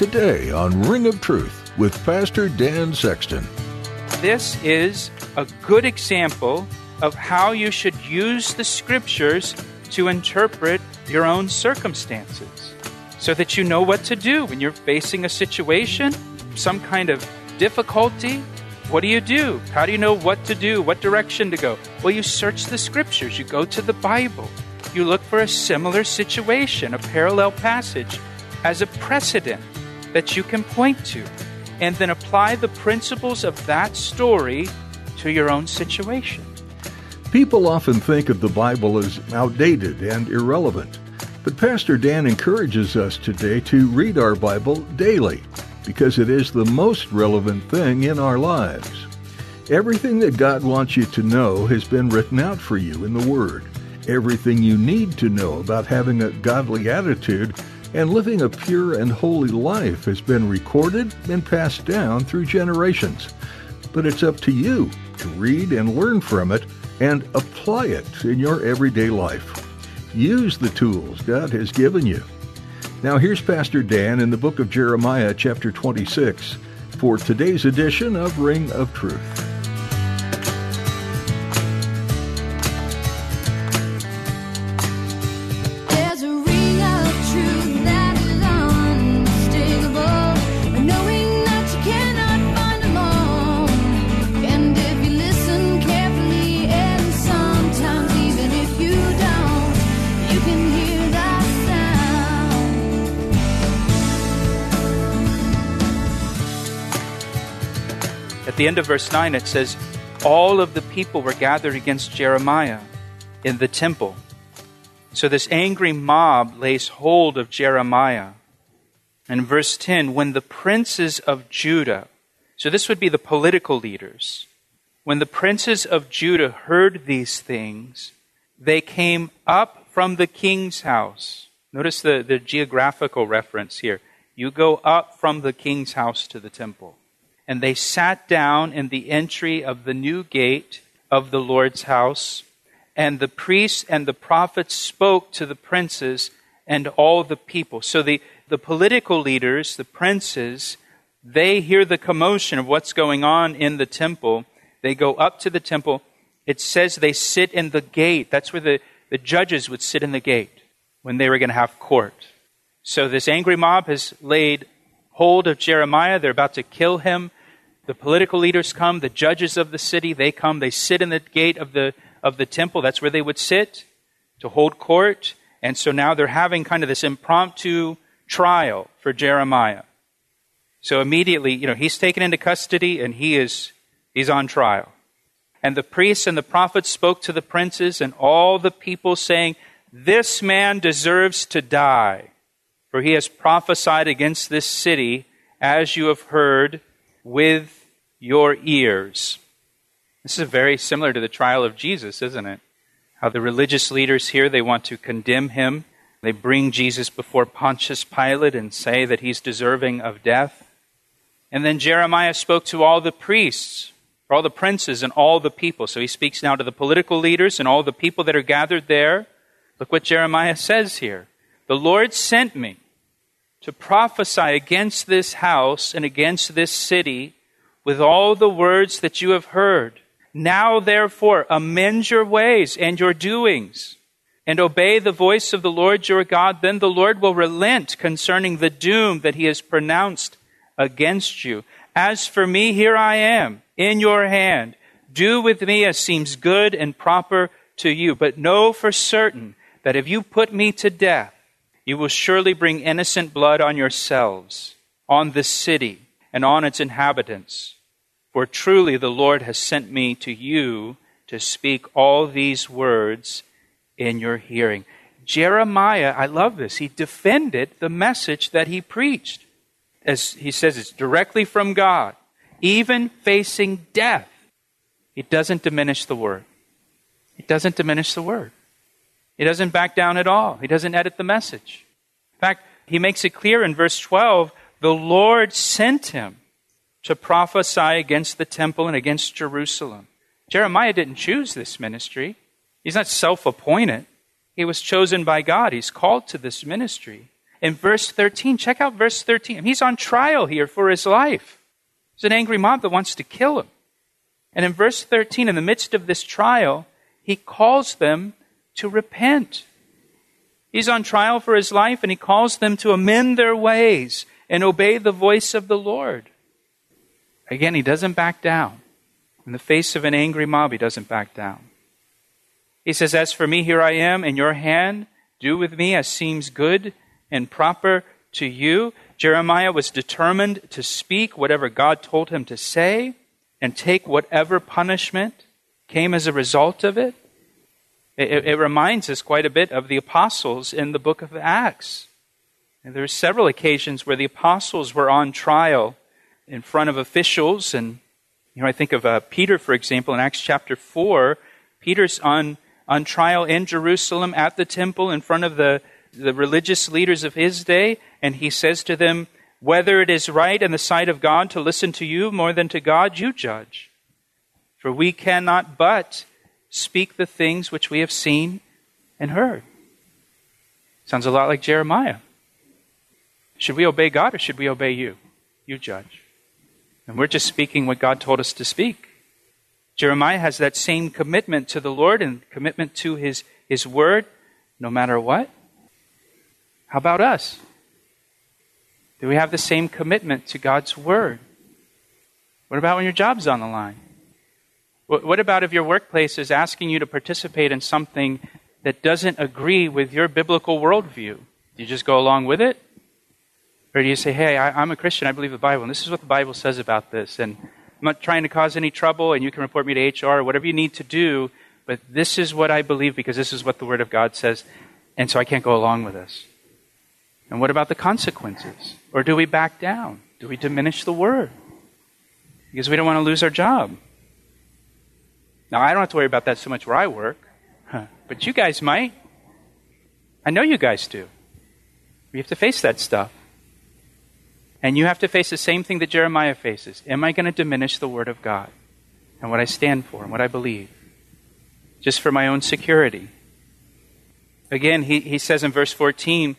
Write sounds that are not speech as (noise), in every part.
Today on Ring of Truth with Pastor Dan Sexton. This is a good example of how you should use the scriptures to interpret your own circumstances so that you know what to do when you're facing a situation, some kind of difficulty. What do you do? How do you know what to do, what direction to go? Well, you search the scriptures, you go to the Bible, you look for a similar situation, a parallel passage, as a precedent that you can point to, and then apply the principles of that story to your own situation. People often think of the Bible as outdated and irrelevant, but Pastor Dan encourages us today to read our Bible daily because it is the most relevant thing in our lives. Everything that God wants you to know has been written out for you in the Word. Everything you need to know about having a godly attitude and living a pure and holy life has been recorded and passed down through generations. But it's up to you to read and learn from it and apply it in your everyday life. Use the tools God has given you. Now, here's Pastor Dan in the book of Jeremiah, chapter 26, for today's edition of Ring of Truth. The end of verse 9, it says, All of the people were gathered against Jeremiah in the temple. So this angry mob lays hold of Jeremiah. And verse 10, when the princes of Judah, so this would be the political leaders, when the princes of Judah heard these things, they came up from the king's house. Notice the, the geographical reference here. You go up from the king's house to the temple and they sat down in the entry of the new gate of the Lord's house. And the priests and the prophets spoke to the princes and all the people. So the, the political leaders, the princes, they hear the commotion of what's going on in the temple. They go up to the temple. It says they sit in the gate. That's where the, the judges would sit in the gate when they were going to have court. So this angry mob has laid hold of Jeremiah. They're about to kill him. The political leaders come, the judges of the city, they come, they sit in the gate of the, of the temple. That's where they would sit to hold court. And so now they're having kind of this impromptu trial for Jeremiah. So immediately, you know, he's taken into custody and he is he's on trial. And the priests and the prophets spoke to the princes and all the people saying, This man deserves to die, for he has prophesied against this city, as you have heard, with your ears. This is very similar to the trial of Jesus, isn't it? How the religious leaders here, they want to condemn him. They bring Jesus before Pontius Pilate and say that he's deserving of death. And then Jeremiah spoke to all the priests, all the princes, and all the people. So he speaks now to the political leaders and all the people that are gathered there. Look what Jeremiah says here. The Lord sent me to prophesy against this house and against this city with all the words that you have heard. Now, therefore, amend your ways and your doings, and obey the voice of the Lord your God. Then the Lord will relent concerning the doom that he has pronounced against you. As for me, here I am, in your hand. Do with me as seems good and proper to you. But know for certain that if you put me to death, you will surely bring innocent blood on yourselves, on the city and on its inhabitants. For truly the Lord has sent me to you to speak all these words in your hearing. Jeremiah, I love this, he defended the message that he preached. As he says, it's directly from God, even facing death. He doesn't diminish the word. He doesn't diminish the word. He doesn't back down at all. He doesn't edit the message. In fact, he makes it clear in verse 12 the Lord sent him to prophesy against the temple and against Jerusalem. Jeremiah didn't choose this ministry, he's not self appointed. He was chosen by God, he's called to this ministry. In verse 13, check out verse 13. He's on trial here for his life. There's an angry mob that wants to kill him. And in verse 13, in the midst of this trial, he calls them to repent. He's on trial for his life and he calls them to amend their ways and obey the voice of the Lord. Again, he doesn't back down. In the face of an angry mob, he doesn't back down. He says, As for me, here I am in your hand. Do with me as seems good and proper to you. Jeremiah was determined to speak whatever God told him to say and take whatever punishment came as a result of it. It, it reminds us quite a bit of the apostles in the book of Acts. And there are several occasions where the apostles were on trial in front of officials. And, you know, I think of uh, Peter, for example, in Acts chapter 4. Peter's on, on trial in Jerusalem at the temple in front of the, the religious leaders of his day. And he says to them, Whether it is right in the sight of God to listen to you more than to God, you judge. For we cannot but speak the things which we have seen and heard. Sounds a lot like Jeremiah. Should we obey God or should we obey you? You judge. And we're just speaking what God told us to speak. Jeremiah has that same commitment to the Lord and commitment to his, his word, no matter what. How about us? Do we have the same commitment to God's word? What about when your job's on the line? What about if your workplace is asking you to participate in something that doesn't agree with your biblical worldview? Do you just go along with it? Or do you say, hey, I, am a Christian, I believe the Bible, and this is what the Bible says about this, and I'm not trying to cause any trouble, and you can report me to HR or whatever you need to do, but this is what I believe because this is what the Word of God says, and so I can't go along with this. And what about the consequences? Or do we back down? Do we diminish the Word? Because we don't want to lose our job. Now, I don't have to worry about that so much where I work, huh. but you guys might. I know you guys do. We have to face that stuff. And you have to face the same thing that Jeremiah faces. Am I going to diminish the Word of God and what I stand for and what I believe? Just for my own security. Again, he, he says in verse 14,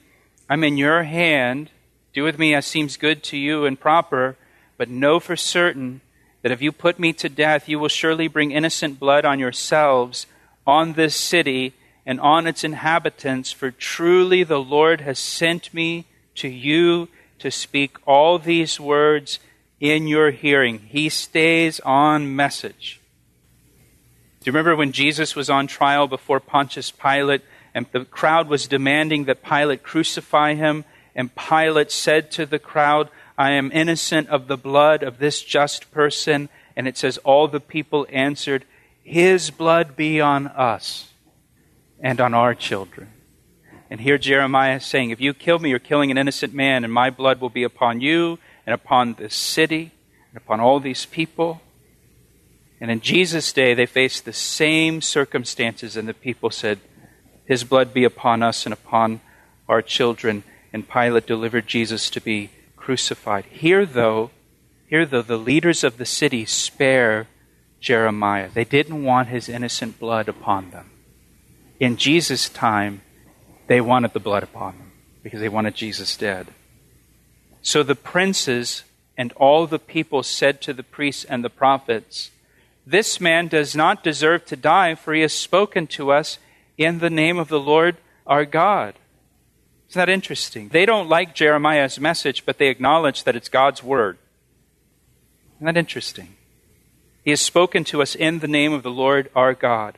I'm in your hand. Do with me as seems good to you and proper, but know for certain that if you put me to death, you will surely bring innocent blood on yourselves, on this city, and on its inhabitants, for truly the Lord has sent me to you to speak all these words in your hearing. He stays on message. Do you remember when Jesus was on trial before Pontius Pilate and the crowd was demanding that Pilate crucify him? And Pilate said to the crowd, I am innocent of the blood of this just person. And it says, All the people answered, His blood be on us and on our children. And here Jeremiah saying, If you kill me, you're killing an innocent man, and my blood will be upon you and upon this city and upon all these people. And in Jesus' day, they faced the same circumstances, and the people said, His blood be upon us and upon our children. And Pilate delivered Jesus to be crucified. Here, though, here, though, the leaders of the city spare Jeremiah. They didn't want his innocent blood upon them. In Jesus' time, they wanted the blood upon them because they wanted Jesus dead. So the princes and all the people said to the priests and the prophets, This man does not deserve to die, for he has spoken to us in the name of the Lord our God. Isn't that interesting? They don't like Jeremiah's message, but they acknowledge that it's God's word. Isn't that interesting? He has spoken to us in the name of the Lord our God.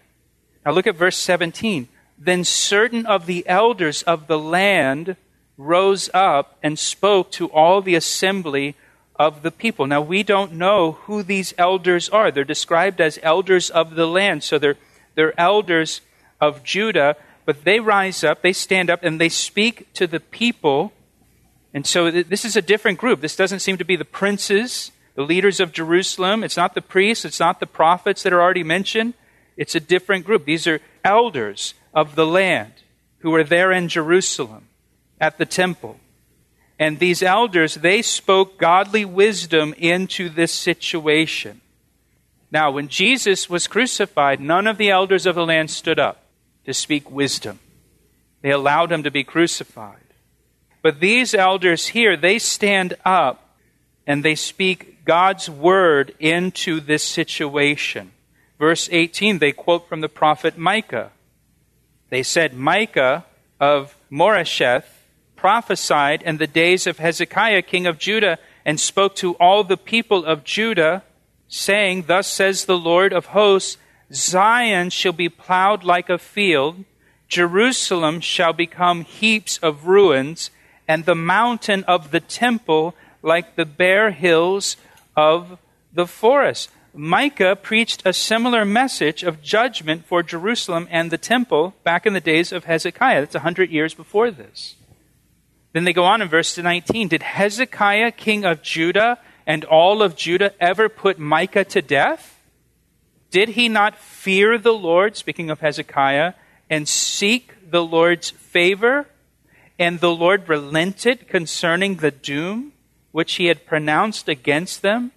Now look at verse 17. Then certain of the elders of the land rose up and spoke to all the assembly of the people. Now, we don't know who these elders are. They're described as elders of the land. So they're, they're elders of Judah, but they rise up, they stand up, and they speak to the people. And so th- this is a different group. This doesn't seem to be the princes, the leaders of Jerusalem. It's not the priests, it's not the prophets that are already mentioned. It's a different group. These are elders of the land who were there in Jerusalem at the temple. And these elders, they spoke godly wisdom into this situation. Now, when Jesus was crucified, none of the elders of the land stood up to speak wisdom. They allowed him to be crucified. But these elders here, they stand up and they speak God's word into this situation. Verse 18, they quote from the prophet Micah. They said, Micah of Moresheth prophesied in the days of Hezekiah, king of Judah, and spoke to all the people of Judah, saying, Thus says the Lord of hosts, Zion shall be plowed like a field, Jerusalem shall become heaps of ruins, and the mountain of the temple like the bare hills of the forest. Micah preached a similar message of judgment for Jerusalem and the temple back in the days of Hezekiah. That's a hundred years before this. Then they go on in verse 19. Did Hezekiah, king of Judah, and all of Judah ever put Micah to death? Did he not fear the Lord, speaking of Hezekiah, and seek the Lord's favor? And the Lord relented concerning the doom which he had pronounced against them?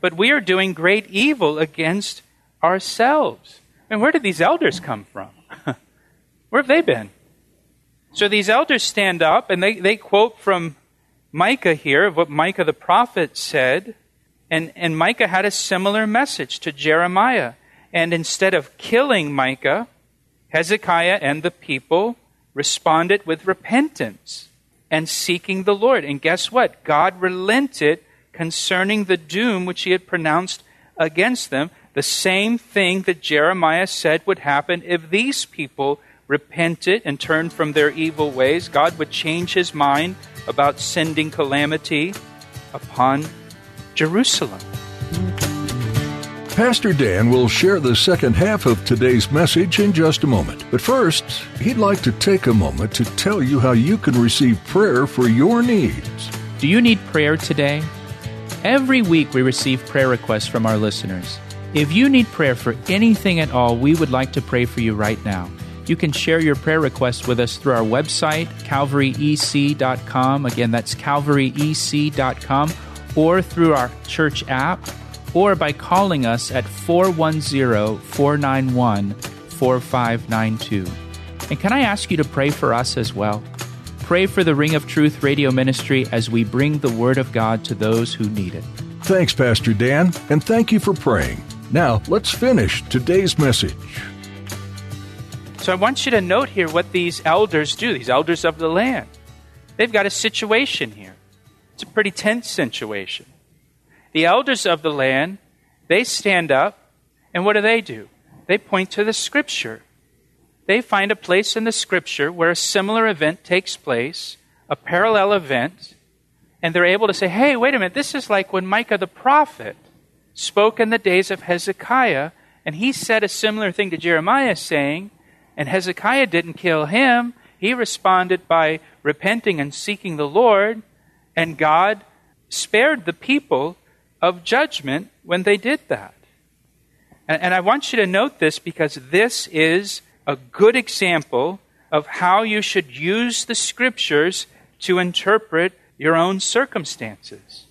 But we are doing great evil against ourselves. And where did these elders come from? (laughs) where have they been? So these elders stand up and they, they quote from Micah here, of what Micah the prophet said. And, and Micah had a similar message to Jeremiah. And instead of killing Micah, Hezekiah and the people responded with repentance and seeking the Lord. And guess what? God relented concerning the doom which he had pronounced against them, the same thing that Jeremiah said would happen if these people repented and turned from their evil ways. God would change his mind about sending calamity upon Jerusalem. Pastor Dan will share the second half of today's message in just a moment. But first, he'd like to take a moment to tell you how you can receive prayer for your needs. Do you need prayer today? Every week we receive prayer requests from our listeners. If you need prayer for anything at all, we would like to pray for you right now. You can share your prayer requests with us through our website, calvaryec.com. Again, that's calvaryec.com, or through our church app, or by calling us at 410 491 4592. And can I ask you to pray for us as well? Pray for the Ring of Truth radio ministry as we bring the Word of God to those who need it. Thanks, Pastor Dan, and thank you for praying. Now, let's finish today's message. So I want you to note here what these elders do, these elders of the land. They've got a situation here. It's a pretty tense situation. The elders of the land, they stand up, and what do they do? They point to the scripture they find a place in the scripture where a similar event takes place, a parallel event, and they're able to say, hey, wait a minute, this is like when Micah the prophet spoke in the days of Hezekiah, and he said a similar thing to Jeremiah, saying, and Hezekiah didn't kill him. He responded by repenting and seeking the Lord, and God spared the people of judgment when they did that. And, I want you to note this because this is a good example of how you should use the scriptures to interpret your own circumstances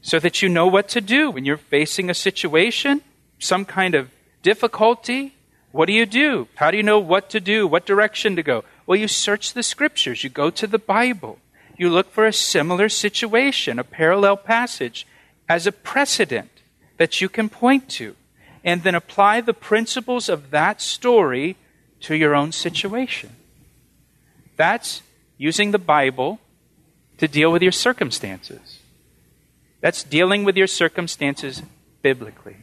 so that you know what to do when you're facing a situation, some kind of difficulty. What do you do? How do you know what to do, what direction to go? Well, you search the scriptures, you go to the Bible, you look for a similar situation, a parallel passage, as a precedent that you can point to, and then apply the principles of that story to your own situation. That's using the Bible to deal with your circumstances. That's dealing with your circumstances biblically.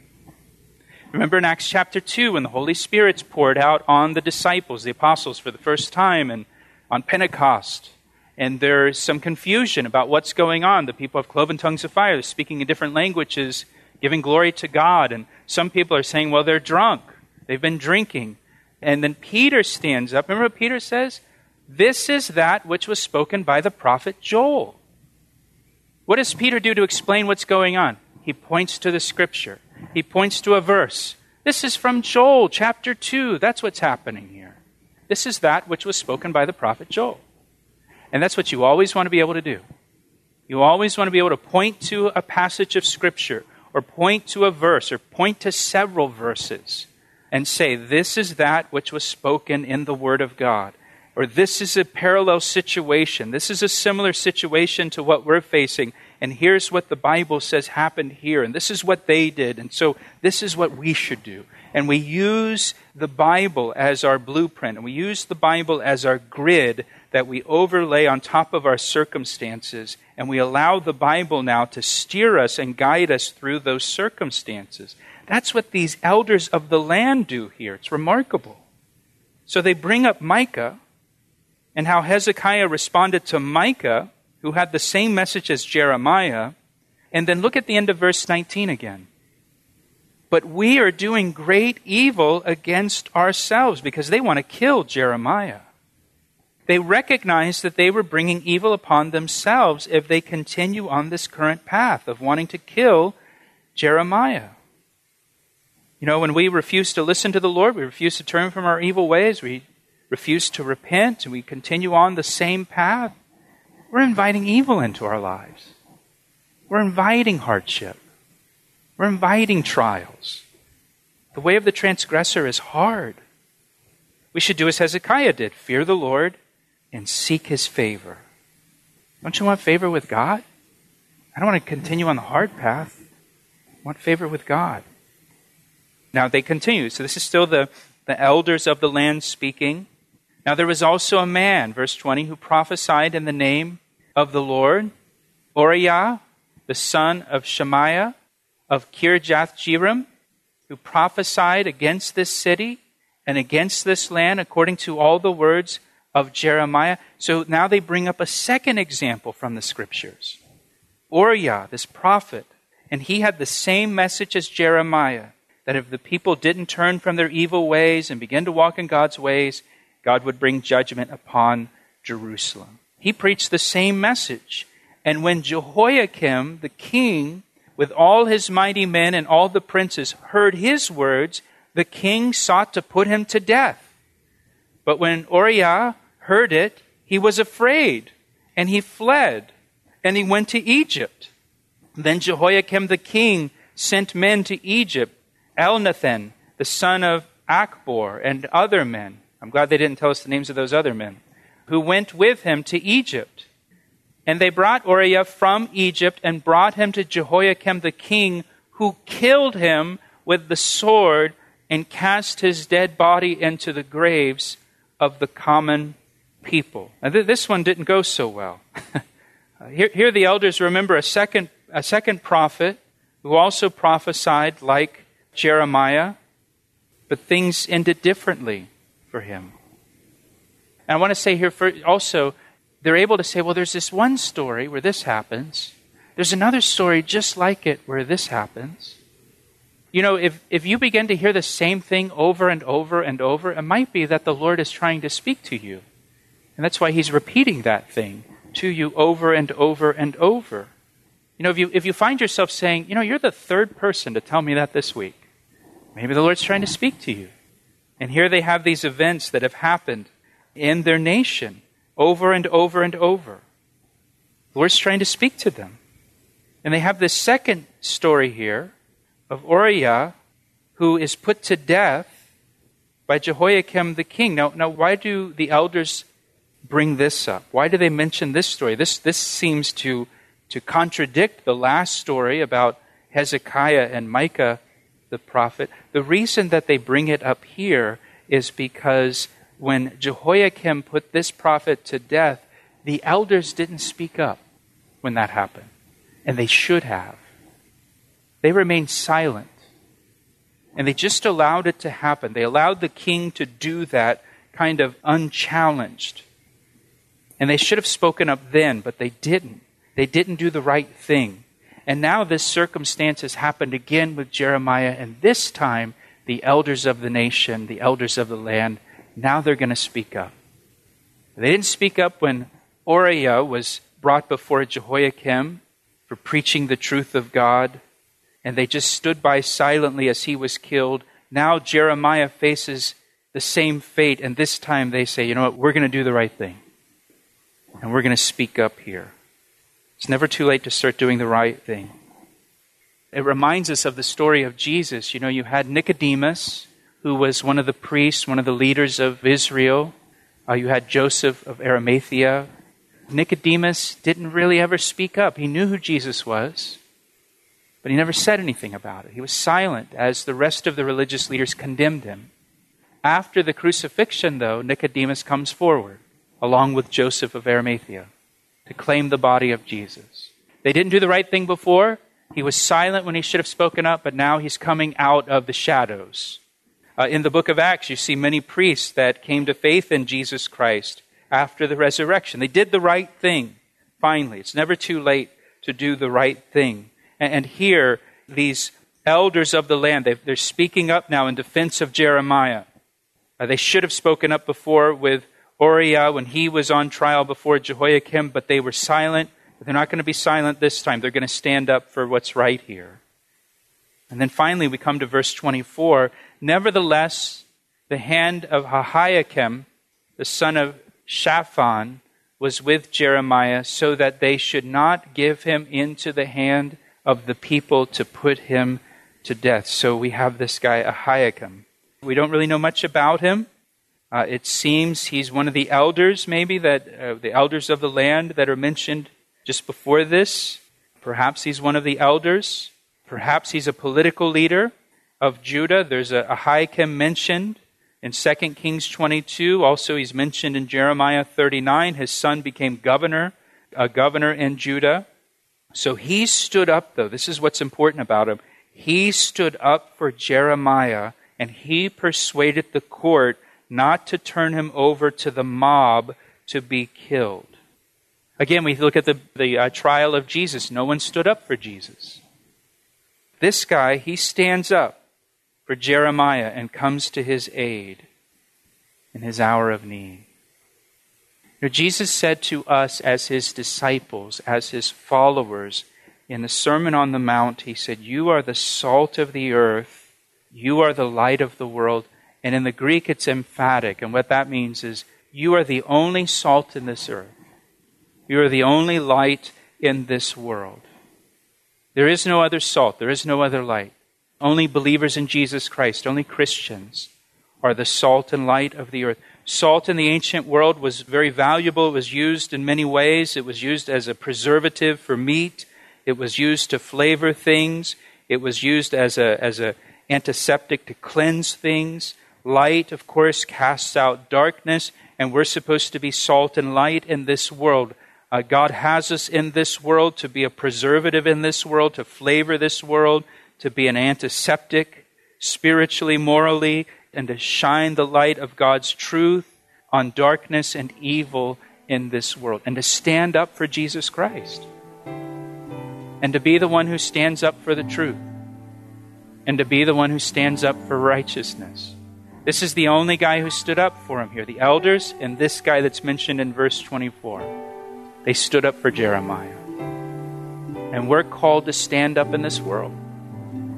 Remember in Acts chapter 2 when the Holy Spirit's poured out on the disciples, the apostles, for the first time, and on Pentecost. And there's some confusion about what's going on. The people have cloven tongues of fire, they're speaking in different languages, giving glory to God. And some people are saying, well, they're drunk, they've been drinking. And then Peter stands up. Remember what Peter says? This is that which was spoken by the prophet Joel. What does Peter do to explain what's going on? He points to the scripture, he points to a verse. This is from Joel chapter 2. That's what's happening here. This is that which was spoken by the prophet Joel. And that's what you always want to be able to do. You always want to be able to point to a passage of Scripture, or point to a verse, or point to several verses, and say, This is that which was spoken in the Word of God or this is a parallel situation. This is a similar situation to what we're facing. And here's what the Bible says happened here. And this is what they did. And so this is what we should do. And we use the Bible as our blueprint. And we use the Bible as our grid that we overlay on top of our circumstances. And we allow the Bible now to steer us and guide us through those circumstances. That's what these elders of the land do here. It's remarkable. So they bring up Micah and how Hezekiah responded to Micah, who had the same message as Jeremiah. And then look at the end of verse 19 again. But we are doing great evil against ourselves because they want to kill Jeremiah. They recognize that they were bringing evil upon themselves if they continue on this current path of wanting to kill Jeremiah. You know, when we refuse to listen to the Lord, we refuse to turn from our evil ways, we refuse to repent and we continue on the same path, we're inviting evil into our lives. We're inviting hardship. We're inviting trials. The way of the transgressor is hard. We should do as Hezekiah did fear the Lord and seek his favor. Don't you want favor with God? I don't want to continue on the hard path. I want favor with God. Now they continue. So this is still the, the elders of the land speaking. Now there was also a man, verse 20, who prophesied in the name of the Lord, Uriah, the son of Shemaiah of Kirjath Jearim, who prophesied against this city and against this land according to all the words of Jeremiah. So now they bring up a second example from the scriptures. Uriah, this prophet, and he had the same message as Jeremiah that if the people didn't turn from their evil ways and begin to walk in God's ways, God would bring judgment upon Jerusalem. He preached the same message. And when Jehoiakim, the king, with all his mighty men and all the princes, heard his words, the king sought to put him to death. But when Uriah heard it, he was afraid, and he fled, and he went to Egypt. Then Jehoiakim the king sent men to Egypt, Elnathan, the son of Achbor, and other men I'm glad they didn't tell us the names of those other men who went with him to Egypt. And they brought Uriah from Egypt and brought him to Jehoiakim the king, who killed him with the sword and cast his dead body into the graves of the common people. Now, th- this one didn't go so well. (laughs) Uh, here, here the elders remember a second, a second prophet who also prophesied like Jeremiah, but things ended differently for him. And I want to say here also, they're able to say, well, there's this one story where this happens. There's another story just like it where this happens. You know, if, if you begin to hear the same thing over and over and over, it might be that the Lord is trying to speak to you. And that's why He's repeating that thing to you over and over and over. You know, if you, if you find yourself saying, you know, you're the third person to tell me that this week, maybe the Lord's trying to speak to you. And here they have these events that have happened in their nation over and over and over. The Lord's trying to speak to them. And they have this second story here of Uriah, who is put to death by Jehoiakim the king. Now, now why do the elders bring this up? Why do they mention this story? This, this seems to, to contradict the last story about Hezekiah and Micah the prophet. The reason that they bring it up here is because when Jehoiakim put this prophet to death, the elders didn't speak up when that happened, and they should have. They remained silent, and they just allowed it to happen. They allowed the king to do that kind of unchallenged. And they should have spoken up then, but they didn't. They didn't do the right thing. And now this circumstance has happened again with Jeremiah, and this time the elders of the nation, the elders of the land, now they're going to speak up. They didn't speak up when Uriah was brought before Jehoiakim for preaching the truth of God, and they just stood by silently as he was killed. Now Jeremiah faces the same fate, and this time they say, you know what, we're going to do the right thing. And we're going to speak up here. It's never too late to start doing the right thing. It reminds us of the story of Jesus. You know, you had Nicodemus, who was one of the priests, one of the leaders of Israel. Uh, you had Joseph of Arimathea. Nicodemus didn't really ever speak up. He knew who Jesus was, but he never said anything about it. He was silent as the rest of the religious leaders condemned him. After the crucifixion, though, Nicodemus comes forward, along with Joseph of Arimathea, to claim the body of Jesus. They didn't do the right thing before. He was silent when he should have spoken up, but now he's coming out of the shadows. Uh, in the book of Acts, you see many priests that came to faith in Jesus Christ after the resurrection. They did the right thing, finally. It's never too late to do the right thing. And, and here, these elders of the land, they are speaking up now in defense of Jeremiah. Uh, they should have spoken up before with Uriah when he was on trial before Jehoiakim, but they were silent. They're not going to be silent this time. They're going to stand up for what's right here. And then finally, we come to verse 24. Nevertheless, the hand of Ahikam, the son of Shaphan, was with Jeremiah so that they should not give him into the hand of the people to put him to death. So we have this guy, Ahikam. We don't really know much about him. Uh, it seems he's one of the elders, maybe, that uh, the elders of the land that are mentioned just before this. Perhaps he's one of the elders. Perhaps he's a political leader of Judah. There's a, Ahikam mentioned in 2 Kings 22. Also, he's mentioned in Jeremiah 39. His son became governor, a governor in Judah. So he stood up, though. This is what's important about him. He stood up for Jeremiah and he persuaded the court not to turn him over to the mob to be killed. Again, we look at the, the uh, trial of Jesus. No one stood up for Jesus. This guy, he stands up for Jeremiah and comes to his aid in his hour of need. Know, Jesus said to us as his disciples, as his followers, in the Sermon on the Mount, he said, You are the salt of the earth, you are the light of the world. And in the Greek, it's emphatic. And what that means is, You are the only salt in this earth. You are the only light in this world. There is no other salt, there is no other light. Only believers in Jesus Christ, only Christians, are the salt and light of the earth. Salt in the ancient world was very valuable. It was used in many ways. It was used as a preservative for meat. It was used to flavor things. It was used as a as a antiseptic to cleanse things. Light, of course, casts out darkness, and we're supposed to be salt and light in this world. Uh, God has us in this world to be a preservative in this world, to flavor this world, to be an antiseptic spiritually, morally, and to shine the light of God's truth on darkness and evil in this world, and to stand up for Jesus Christ, and to be the one who stands up for the truth, and to be the one who stands up for righteousness. This is the only guy who stood up for him here the elders, and this guy that's mentioned in verse 24. They stood up for Jeremiah. And we're called to stand up in this world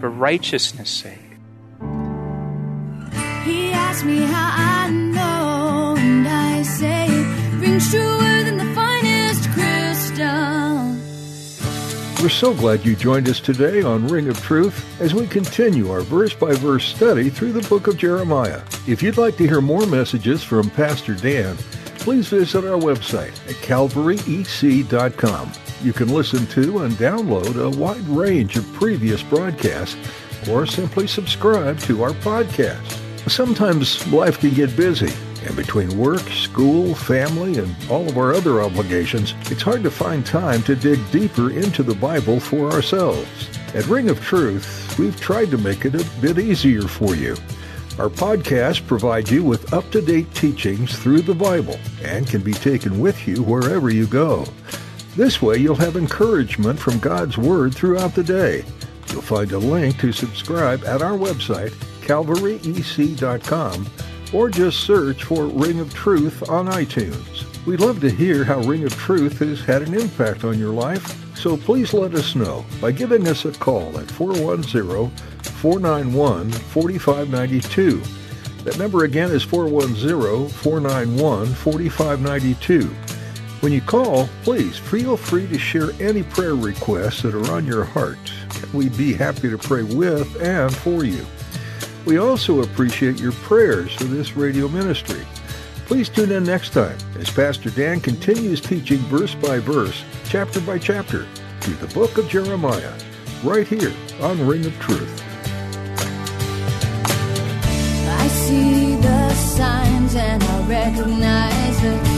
for righteousness' sake. He asked me how I know, and I say truer We're so glad you joined us today on Ring of Truth as we continue our verse by verse study through the book of Jeremiah. If you'd like to hear more messages from Pastor Dan, please visit our website at calvaryec.com. You can listen to and download a wide range of previous broadcasts or simply subscribe to our podcast. Sometimes life can get busy, and between work, school, family, and all of our other obligations, it's hard to find time to dig deeper into the Bible for ourselves. At Ring of Truth, we've tried to make it a bit easier for you. Our podcast provides you with up to date teachings through the Bible and can be taken with you wherever you go. This way, you'll have encouragement from God's Word throughout the day. You'll find a link to subscribe at our website, calvaryec.com or just search for Ring of Truth on iTunes. We'd love to hear how Ring of Truth has had an impact on your life, so please let us know by giving us a call at 410 491 4592. That number again is 410 491 4592. When you call, please feel free to share any prayer requests that are on your heart. We'd be happy to pray with and for you. We also appreciate your prayers for this radio ministry. Please tune in next time as Pastor Dan continues teaching verse by verse, chapter by chapter, through the book of Jeremiah, right here on Ring of Truth. I see the signs and I recognize the